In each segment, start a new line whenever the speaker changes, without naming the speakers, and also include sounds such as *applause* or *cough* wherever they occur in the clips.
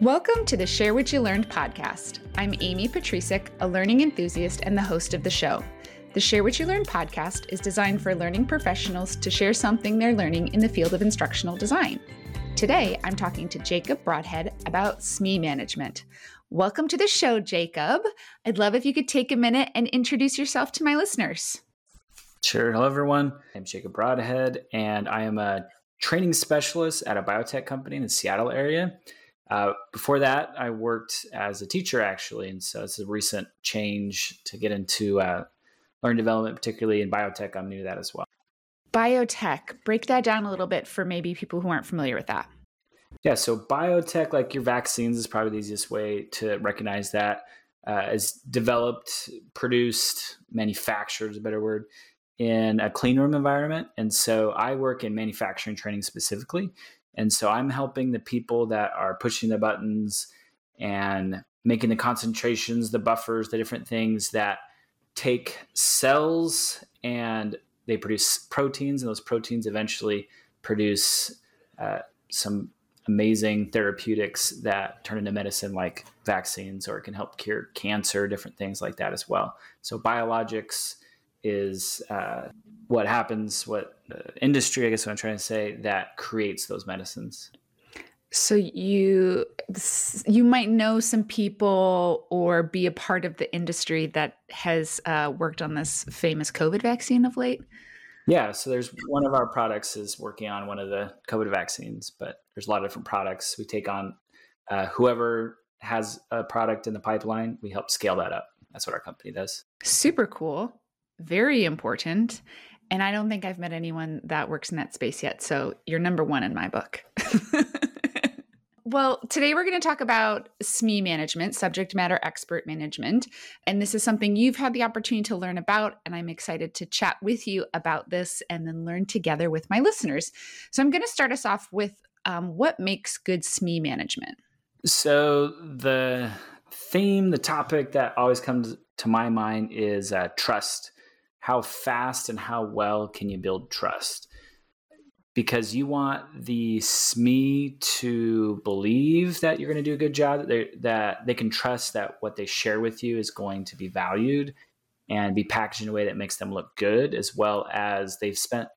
Welcome to the Share What You Learned podcast. I'm Amy Patrisik, a learning enthusiast and the host of the show. The Share What You Learned podcast is designed for learning professionals to share something they're learning in the field of instructional design. Today, I'm talking to Jacob Broadhead about SME management. Welcome to the show, Jacob. I'd love if you could take a minute and introduce yourself to my listeners.
Sure. Hello, everyone. I'm Jacob Broadhead, and I am a training specialist at a biotech company in the Seattle area. Uh, before that, I worked as a teacher actually, and so it's a recent change to get into uh, learning development, particularly in biotech. I'm new to that as well.
Biotech, break that down a little bit for maybe people who aren't familiar with that.
Yeah, so biotech, like your vaccines, is probably the easiest way to recognize that. Uh, is developed, produced, manufactured is a better word in a clean room environment. And so I work in manufacturing training specifically. And so I'm helping the people that are pushing the buttons and making the concentrations, the buffers, the different things that take cells and they produce proteins, and those proteins eventually produce uh, some amazing therapeutics that turn into medicine like vaccines or it can help cure cancer, different things like that as well. So, biologics is uh, what happens, what industry, I guess what I'm trying to say, that creates those medicines.
So you you might know some people or be a part of the industry that has uh, worked on this famous COVID vaccine of late.
Yeah, so there's one of our products is working on one of the COVID vaccines, but there's a lot of different products. We take on uh, whoever has a product in the pipeline, we help scale that up. That's what our company does.
Super cool very important. And I don't think I've met anyone that works in that space yet. So you're number one in my book. *laughs* well, today we're going to talk about SME management, subject matter expert management. And this is something you've had the opportunity to learn about. And I'm excited to chat with you about this and then learn together with my listeners. So I'm going to start us off with um, what makes good SME management?
So the theme, the topic that always comes to my mind is uh, trust how fast and how well can you build trust? Because you want the SME to believe that you're going to do a good job, that they, that they can trust that what they share with you is going to be valued and be packaged in a way that makes them look good, as well as they've spent,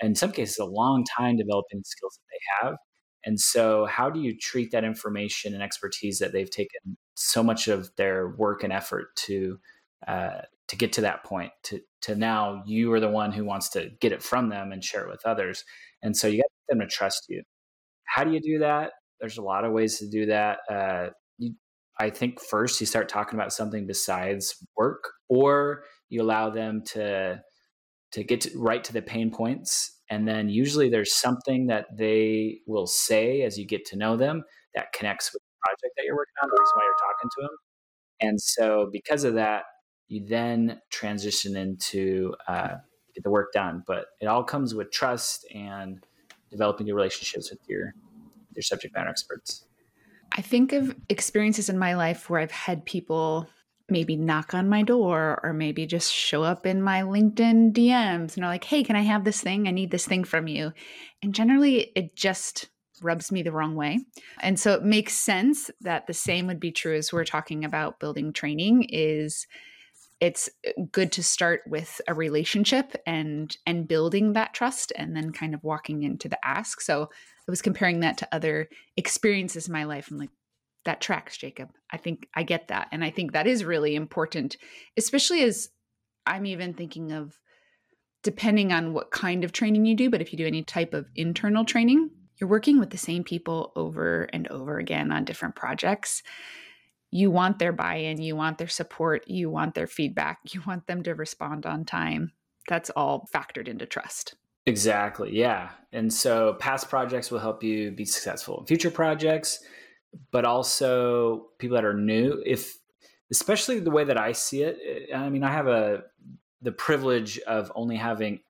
in some cases, a long time developing the skills that they have. And so, how do you treat that information and expertise that they've taken so much of their work and effort to uh, to get to that point to to now you are the one who wants to get it from them and share it with others. And so you got them to trust you. How do you do that? There's a lot of ways to do that. Uh, you, i think first you start talking about something besides work or you allow them to to get to, right to the pain points. And then usually there's something that they will say as you get to know them that connects with the project that you're working on the reason why you're talking to them and so because of that you then transition into uh, get the work done. But it all comes with trust and developing your relationships with your your subject matter experts.
I think of experiences in my life where I've had people maybe knock on my door or maybe just show up in my LinkedIn DMs and are like, hey, can I have this thing? I need this thing from you. And generally, it just rubs me the wrong way. And so it makes sense that the same would be true as we're talking about building training is it's uh, good to start with a relationship and and building that trust and then kind of walking into the ask. So i was comparing that to other experiences in my life. I'm like that tracks jacob. I think i get that. And i think that is really important especially as i'm even thinking of depending on what kind of training you do but if you do any type of internal training you're working with the same people over and over again on different projects you want their buy in, you want their support, you want their feedback, you want them to respond on time. That's all factored into trust.
Exactly. Yeah. And so past projects will help you be successful in future projects, but also people that are new, if especially the way that I see it, eh, I mean, I have a the privilege of only having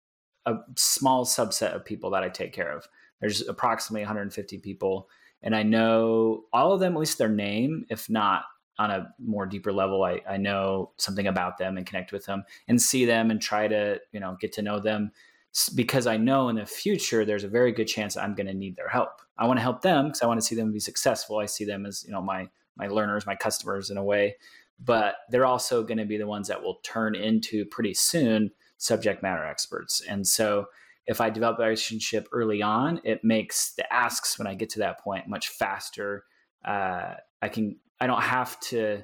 a small subset of people that I take care of. There's approximately 150 people and I know all of them, at least their name, if not on a more deeper level, I, I know something about them and connect with them and see them and try to, you know, get to know them. because I know in the future there's a very good chance I'm going to need their help. I want to help them because I want to see them be successful. I see them as you know my my learners, my customers in a way, but they're also going to be the ones that will turn into pretty soon subject matter experts. And so if I develop a relationship early on, it makes the asks when I get to that point much faster. Uh, I can I don't have to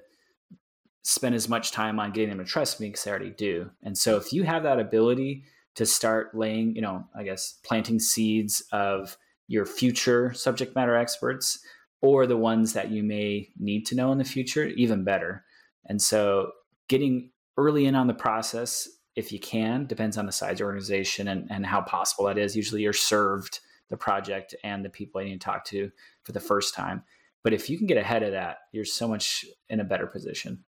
spend as much time on getting them to trust me because I already do. And so if you have that ability to start laying, you know, I guess planting seeds of your future subject matter experts or the ones that you may need to know in the future, even better. And so getting early in on the process, if you can, depends on the size of the organization and, and how possible that is. Usually you're served the project and the people I need to talk to for the first time. But if you can get ahead of that, you're so much in a better position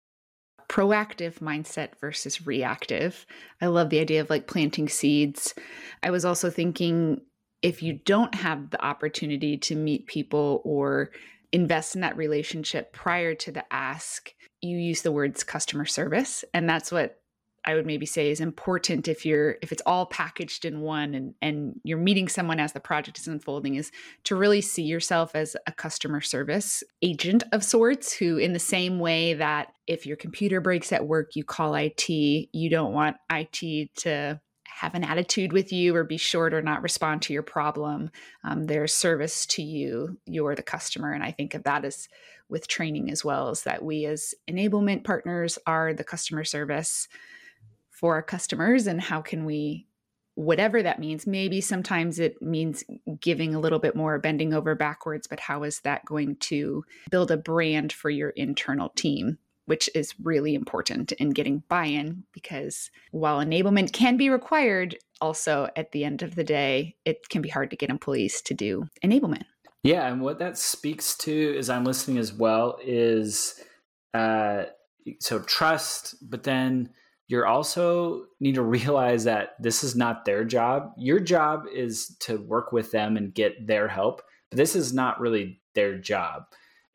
proactive mindset versus reactive. I love the idea of like planting seeds. I was also thinking if you don't have the opportunity to meet people or invest in that relationship prior to the ask, you use the words customer service. And that's what I would maybe say is important if you're if it's all packaged in one and and you're meeting someone as the project is unfolding is to really see yourself as a customer service agent of sorts who in the same way that if your computer breaks at work you call IT you don't want IT to have an attitude with you or be short or not respond to your problem um, their service to you you're the customer. And i think of that as with training as well is that we as enablement partners are the customer service for our customers and how can we whatever that means maybe sometimes it means giving a little bit more bending over backwards but how is that going to build a brand for your internal team which is really important in getting buy-in because while enablement can be required also at the end of the day it can be hard to get employees to do enablement.
Yeah and what that speaks to as i'm listening as well is uh so trust but then you're also need to realize that this is not their job. Your job is to work with them and get their help, but this is not really their job.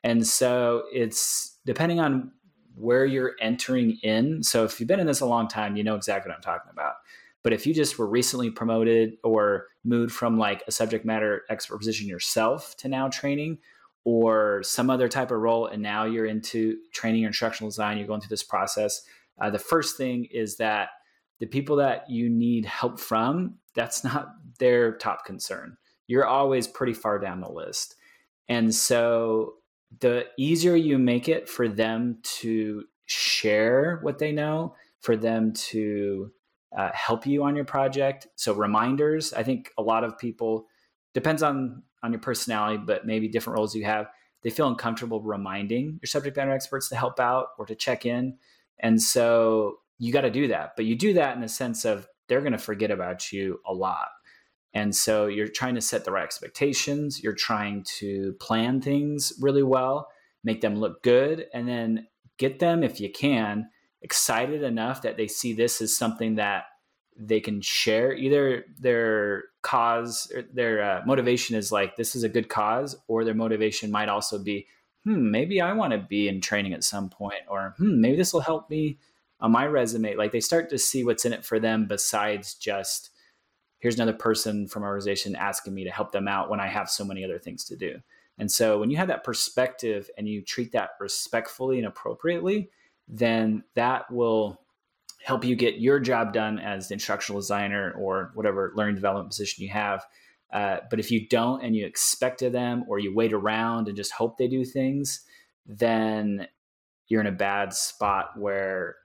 And so it's depending on where you're entering in. So if you've been in this a long time, you know exactly what I'm talking about. But if you just were recently promoted or moved from like a subject matter expert position yourself to now training or some other type of role, and now you're into training or instructional design, you're going through this process, uh, the first thing is that the people that you need help from, that's not their top concern. You're always pretty far down the list. And so the easier you make it for them to share what they know, for them to uh, help you on your project. So reminders, I think a lot of people depends on on your personality, but maybe different roles you have. They feel uncomfortable reminding your subject matter experts to help out or to check in. And so you got to do that. But you do that in the sense of they're going to forget about you a lot. And so you're trying to set the right expectations. You're trying to plan things really well, make them look good, and then get them, if you can, excited enough that they see this as something that they can share. Either their cause, their uh, motivation is like, this is a good cause, or their motivation might also be, hmm, maybe I want to be in training at some point, or hmm, maybe this will help me on my resume. Like they start to see what's in it for them besides just here's another person from our organization asking me to help them out when I have so many other things to do. And so when you have that perspective and you treat that respectfully and appropriately, then that will help you get your job done as the instructional designer or whatever learning development position you have uh, but if you don't and you expect of them or you wait around and just hope they do things, then you're in a bad spot where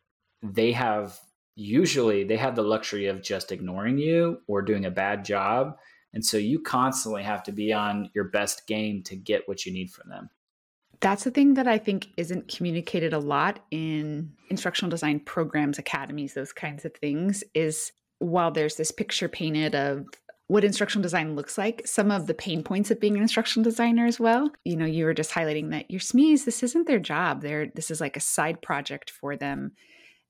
they have usually they have the luxury of just ignoring you or doing a bad job. And so you constantly have to be on your best game to get what you need from them.
That's the thing that I think isn't communicated a lot in instructional design programs, academies, those kinds of things is while there's this picture painted of what instructional design looks like, some of the pain points of being an instructional designer as well. You know, you were just highlighting that your SMEs, this isn't their job. They're this is like a side project for them.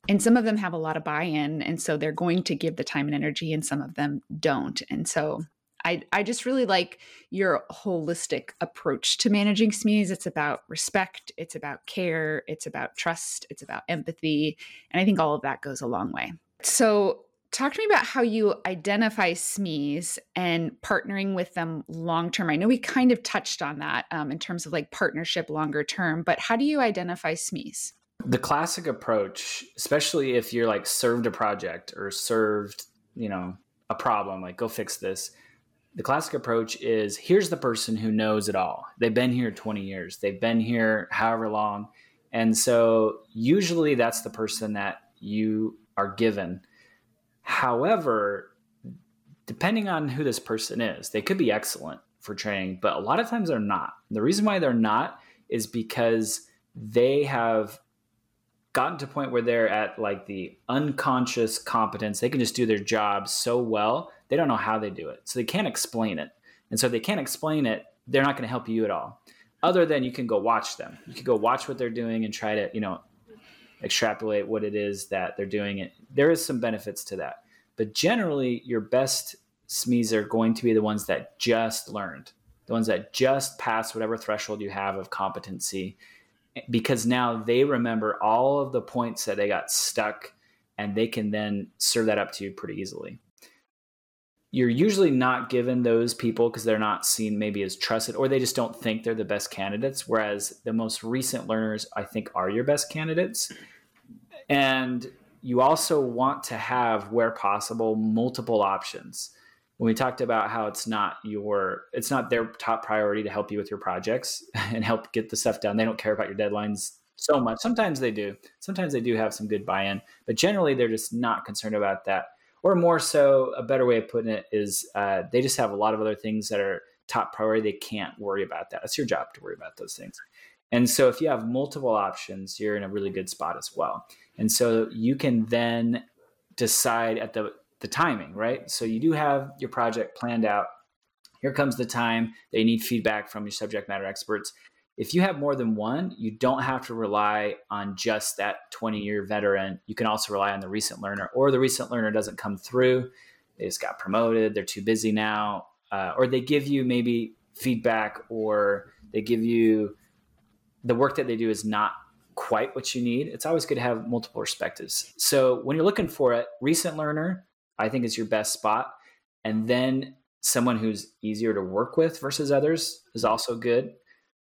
And some of them have a lot of buy-in. And so they're going to give the time and energy, and some of them don't. And so I, I just really like your holistic approach to managing SMEs. It's about respect, it's about care, it's about trust, it's about empathy. And I think all of that goes a long way. So talk to me about how you identify SMEs and partnering with them long term. I know we kind of touched on that um, in terms of like partnership longer term, but how do you identify SMEs?
The classic approach, especially if you're like served a project or served, you know, a problem, like go fix this. The classic approach is here's the person who knows it all. They've been here 20 years, they've been here however long. And so usually that's the person that you are given. However, depending on who this person is, they could be excellent for training, but a lot of times they're not. The reason why they're not is because they have gotten to a point where they're at like the unconscious competence. They can just do their job so well, they don't know how they do it. So they can't explain it. And so if they can't explain it, they're not going to help you at all. Other than you can go watch them. You can go watch what they're doing and try to, you know, extrapolate what it is that they're doing. It there is some benefits to that, but generally, your best SMEs are going to be the ones that just learned, the ones that just passed whatever threshold you have of competency, because now they remember all of the points that they got stuck, and they can then serve that up to you pretty easily. You're usually not given those people because they're not seen maybe as trusted, or they just don't think they're the best candidates. Whereas the most recent learners, I think, are your best candidates and you also want to have, where possible, multiple options. When we talked about how it's not your, it's not their top priority to help you with your projects *laughs* and help get the stuff done. They don't care about your deadlines so much. Sometimes they do. Sometimes they do have some good buy-in, but generally they're just not concerned about that. Or more so, a better way of putting it is uh, they just have a lot of other things that are top priority. They can't worry about that. It's your job to worry about those things. And so if you have multiple options, you're in a really good spot as well. And so you can then decide at the, the timing, right? So you do have your project planned out. Here comes the time that you need feedback from your subject matter experts. If you have more than one, you don't have to rely on just that 20 year veteran. You can also rely on the recent learner, or the recent learner doesn't come through. They just got promoted, they're too busy now, uh, or they give you maybe feedback, or they give you the work that they do is not quite what you need, it's always good to have multiple perspectives. So when you're looking for it, recent learner, I think is your best spot. And then someone who's easier to work with versus others is also good.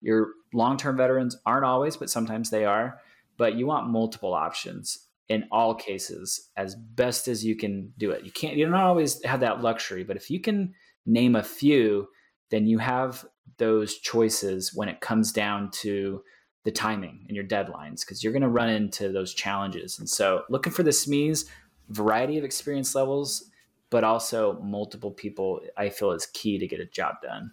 Your long term veterans aren't always, but sometimes they are. But you want multiple options in all cases as best as you can do it. You can't, you don't always have that luxury, but if you can name a few, then you have those choices when it comes down to the timing and your deadlines because you're going to run into those challenges. And so, looking for the SMEs, variety of experience levels, but also multiple people, I feel is key to get a job done.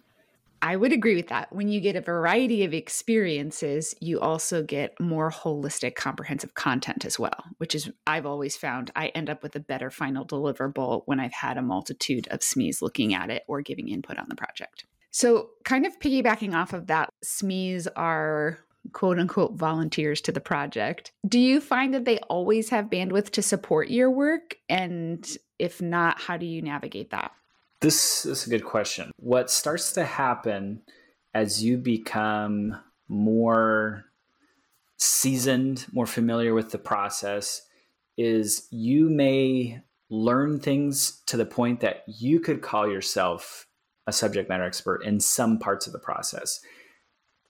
I would agree with that. When you get a variety of experiences, you also get more holistic, comprehensive content as well, which is, I've always found I end up with a better final deliverable when I've had a multitude of SMEs looking at it or giving input on the project. So, kind of piggybacking off of that, SMEs are quote unquote volunteers to the project. Do you find that they always have bandwidth to support your work? And if not, how do you navigate that?
This is a good question. What starts to happen as you become more seasoned, more familiar with the process, is you may learn things to the point that you could call yourself a subject matter expert in some parts of the process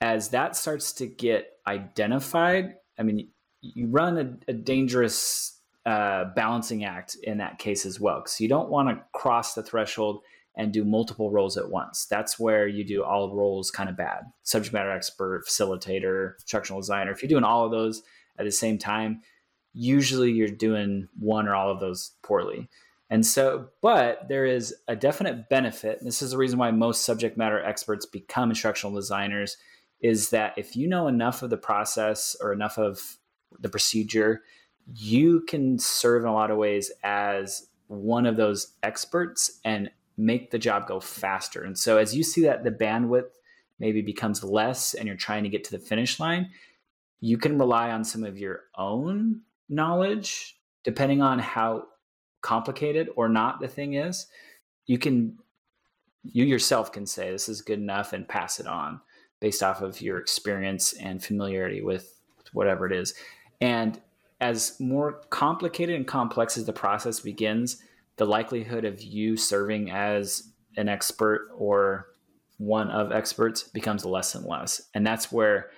as that starts to get identified, I mean, you run a, a dangerous uh, balancing act in that case as well, because you don't want to cross the threshold and do multiple roles at once. That's where you do all roles kind of bad. Subject matter expert, facilitator, instructional designer. If you're doing all of those at the same time, usually you're doing one or all of those poorly. And so, but there is a definite benefit. This is the reason why most subject matter experts become instructional designers is that if you know enough of the process or enough of the procedure, you can serve in a lot of ways as one of those experts and make the job go faster. And so as you see that the bandwidth maybe becomes less and you're trying to get to the finish line, you can rely on some of your own knowledge depending on how complicated or not the thing is. You can you yourself can say this is good enough and pass it on based off of your experience and familiarity with whatever it is. And as more complicated and complex as the process begins, the likelihood of you serving as an expert or one of experts becomes less and less. And that's where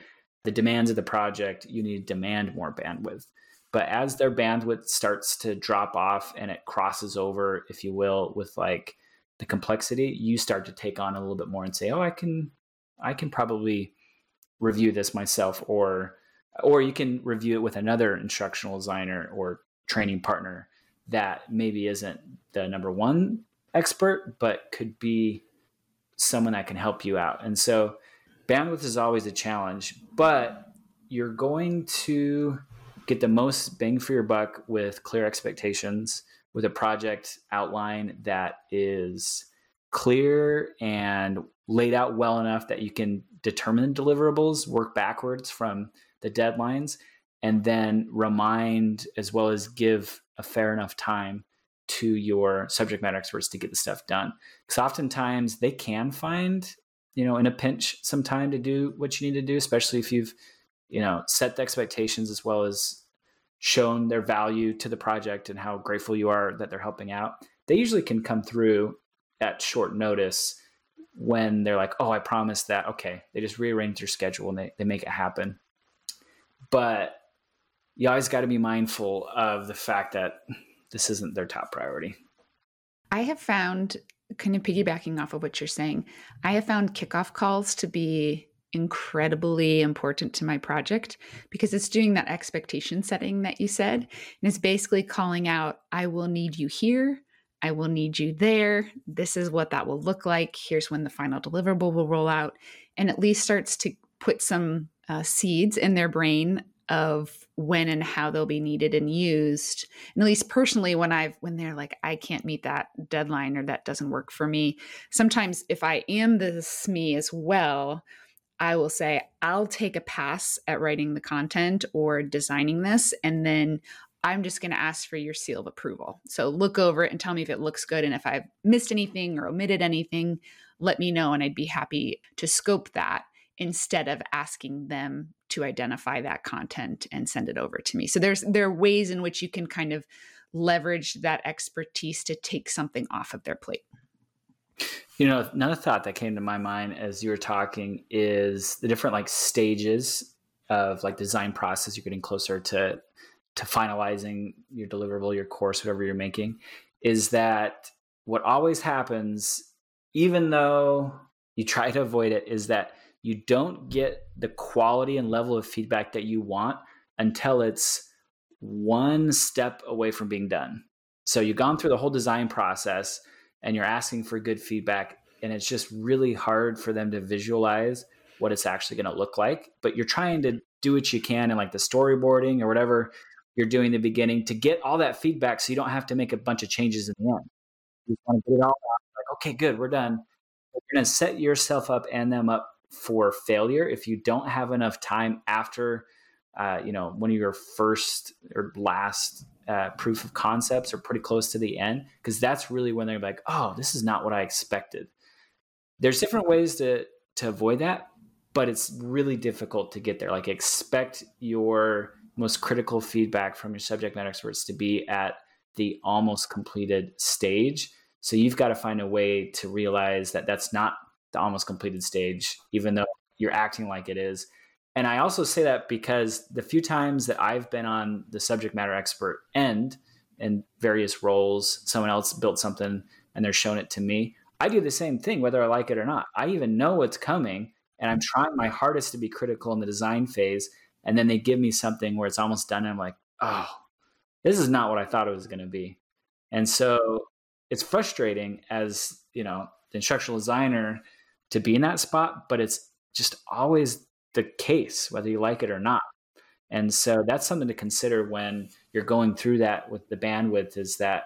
the demands of the project, you need to demand more bandwidth. But as their bandwidth starts to drop off and it crosses over, if you will, with like the complexity, you start to take on a little bit more and say, "Oh, I can, I can probably review this myself," or, or you can review it with another instructional designer or training partner that maybe isn't the number one expert, but could be someone that can help you out. And so, bandwidth is always a challenge, but you're going to get the most bang for your buck with clear expectations with a project outline that is clear and laid out well enough that you can determine the deliverables, work backwards from the deadlines, and then remind as well as give a fair enough time to your subject matter experts to get the stuff done. Because oftentimes they can find, you know, in a pinch some time to do what you need to do, especially if you've, you know, set the expectations as well as shown their value to the project and how grateful you are that they're helping out, they usually can come through at short notice when they're like, oh, I promised that. Okay. They just rearrange their schedule and they, they make it happen. But you always got to be mindful of the fact that this isn't their top priority.
I have found, kind of piggybacking off of what you're saying, I have found kickoff calls to be incredibly important to my project because it's doing that expectation setting that you said. And it's basically calling out, I will need you here. I will need you there. This is what that will look like. Here's when the final deliverable will roll out. And at least starts to put some uh, seeds in their brain of when and how they'll be needed and used. And at least personally, when I've when they're like, I can't meet that deadline or that doesn't work for me. Sometimes if I am the SME as well, I will say, I'll take a pass at writing the content or designing this, and then I'm just going to ask for your seal of approval. So look over it and tell me if it looks good. And if I've missed anything or omitted anything, let me know, and I'd be happy to scope that instead of asking them to identify that content and send it over to me. So there's there are ways in which you can kind of leverage that expertise to take something off of their plate.
You know, another thought that came to my mind as you were talking is the different like stages of like design process. You're getting closer to to finalizing your deliverable, your course, whatever you're making. Is that what always happens, even though you try to avoid it, is that you don't get the quality and level of feedback that you want until it's one step away from being done. So you've gone through the whole design process and you're asking for good feedback and it's just really hard for them to visualize what it's actually going to look like but you're trying to do what you can in like the storyboarding or whatever you're doing in the beginning to get all that feedback so you don't have to make a bunch of changes in the end you just want to get it all out like okay good we're done you're going to set yourself up and them up for failure if you don't have enough time after uh, you know one of your first or last uh, proof of concepts are pretty close to the end because that's really when they're like, oh, this is not what I expected. There's different ways to to avoid that, but it's really difficult to get there. Like expect your most critical feedback from your subject matter experts to be at the almost completed stage. So you've got to find a way to realize that that's not the almost completed stage, even though you're acting like it is and I also say that because the few times that I've been on the subject matter expert end in various roles, someone else built something and they're showing it to me. I do the same thing, whether I like it or not. I even know what's coming and I'm trying my hardest to be critical in the design phase. And then they give me something where it's almost done. And I'm like, oh, this is not what I thought it was going to be. And so it's frustrating as, you know, the instructional designer to be in that spot, but it's just always the case, whether you like it or not. And so that's something to consider when you're going through that with the bandwidth is that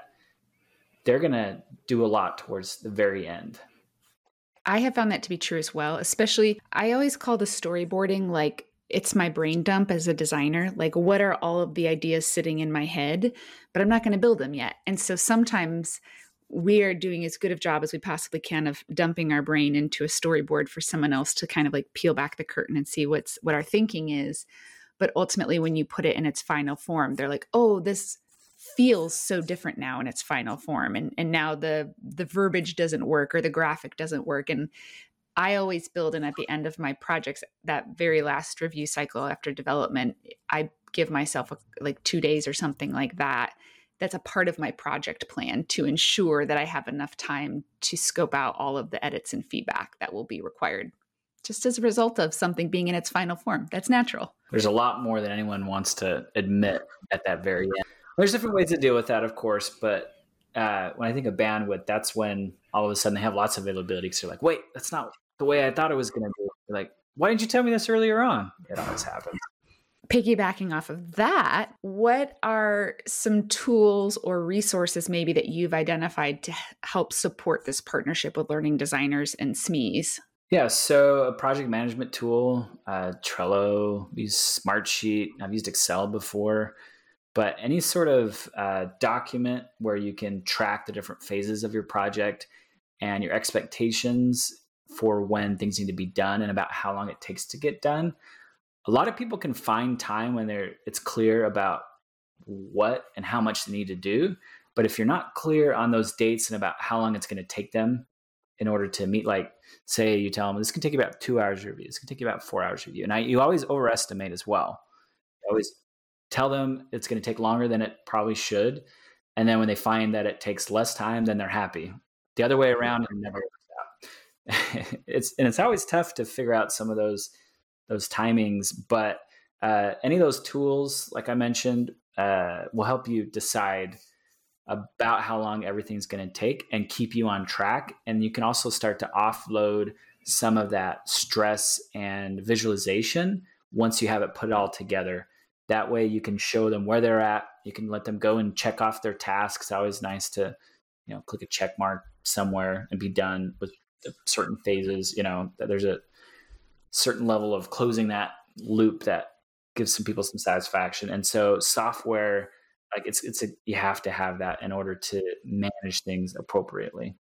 they're going to do a lot towards the very end.
I have found that to be true as well, especially I always call the storyboarding like it's my brain dump as a designer. Like, what are all of the ideas sitting in my head, but I'm not going to build them yet. And so sometimes we are doing as good of job as we possibly can of dumping our brain into a storyboard for someone else to kind of like peel back the curtain and see what's what our thinking is but ultimately when you put it in its final form they're like oh this feels so different now in its final form and and now the the verbiage doesn't work or the graphic doesn't work and I always build in at the end of my projects that very last review cycle after development I give myself a, like 2 days or something like that that's a part of my project plan to ensure that I have enough time to scope out all of the edits and feedback that will be required just as a result of something being in its final form. That's natural.
There's a lot more than anyone wants to admit at that very end. There's different ways to deal with that, of course, but uh, when I think of bandwidth, that's when all of a sudden they have lots of availability because they're like, wait, that's not the way I thought it was going to be. like, why didn't you tell me this earlier on? It always happens.
Piggybacking off of that, what are some tools or resources maybe that you've identified to help support this partnership with learning designers and SMEs?
Yeah, so a project management tool, uh, Trello, use Smartsheet. I've used Excel before, but any sort of uh, document where you can track the different phases of your project and your expectations for when things need to be done and about how long it takes to get done. A lot of people can find time when they're it's clear about what and how much they need to do. But if you're not clear on those dates and about how long it's going to take them in order to meet like say you tell them this can take you about two hours review this can take you about four hours review and I, you always overestimate as well you always tell them it's going to take longer than it probably should and then when they find that it takes less time then they're happy the other way around never *laughs* it's and it's always tough to figure out some of those those timings but uh, any of those tools like i mentioned uh, will help you decide about how long everything's going to take and keep you on track. And you can also start to offload some of that stress and visualization once you have it put all together. That way you can show them where they're at. You can let them go and check off their tasks. It's always nice to, you know, click a check mark somewhere and be done with certain phases. You know, there's a certain level of closing that loop that gives some people some satisfaction. And so software like it's it's a, you have to have that in order to manage things appropriately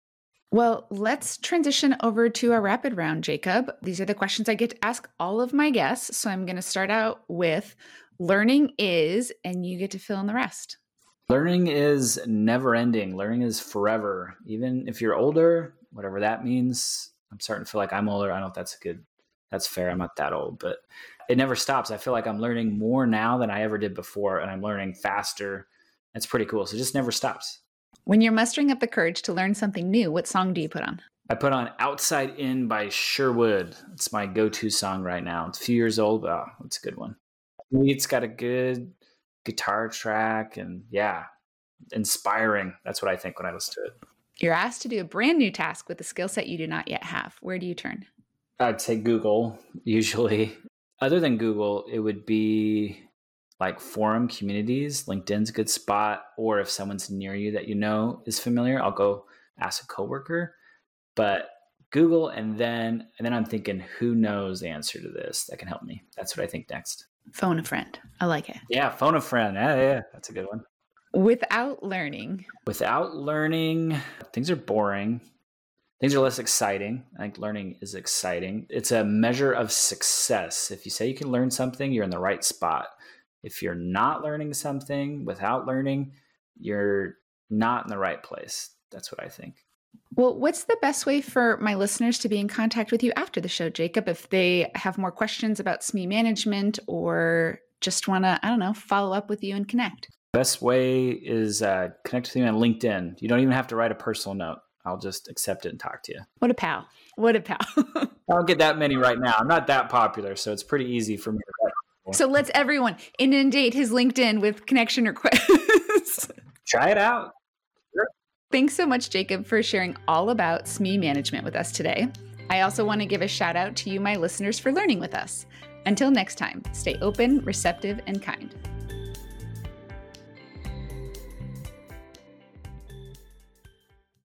well, let's transition over to a rapid round, Jacob. These are the questions I get to ask all of my guests. So I'm going to start out with learning is, and you get to fill in the rest.
Learning is never ending. Learning is forever. Even if you're older, whatever that means. I'm starting to feel like I'm older. I don't know if that's a good. That's fair. I'm not that old, but it never stops. I feel like I'm learning more now than I ever did before, and I'm learning faster. It's pretty cool. So it just never stops.
When you're mustering up the courage to learn something new, what song do you put on?
I put on Outside In by Sherwood. It's my go to song right now. It's a few years old, but oh, it's a good one. It's got a good guitar track and yeah, inspiring. That's what I think when I listen to it.
You're asked to do a brand new task with a skill set you do not yet have. Where do you turn?
I'd say Google, usually other than Google, it would be like forum communities. LinkedIn's a good spot. Or if someone's near you that you know is familiar, I'll go ask a coworker. But Google and then and then I'm thinking, who knows the answer to this that can help me? That's what I think next.
Phone a friend. I like it.
Yeah, phone a friend. Yeah, yeah, that's a good one.
Without learning.
Without learning, things are boring things are less exciting. I think learning is exciting. It's a measure of success. If you say you can learn something, you're in the right spot. If you're not learning something without learning, you're not in the right place. That's what I think.
Well, what's the best way for my listeners to be in contact with you after the show, Jacob? If they have more questions about SME management or just want to, I don't know, follow up with you and connect?
Best way is uh, connect with me on LinkedIn. You don't even have to write a personal note. I'll just accept it and talk to you.
What a pal. What a pal. *laughs*
I don't get that many right now. I'm not that popular, so it's pretty easy for me to
So let's everyone inundate his LinkedIn with connection requests. *laughs*
Try it out.
Sure. Thanks so much, Jacob, for sharing all about SME management with us today. I also want to give a shout out to you, my listeners, for learning with us. Until next time, stay open, receptive, and kind.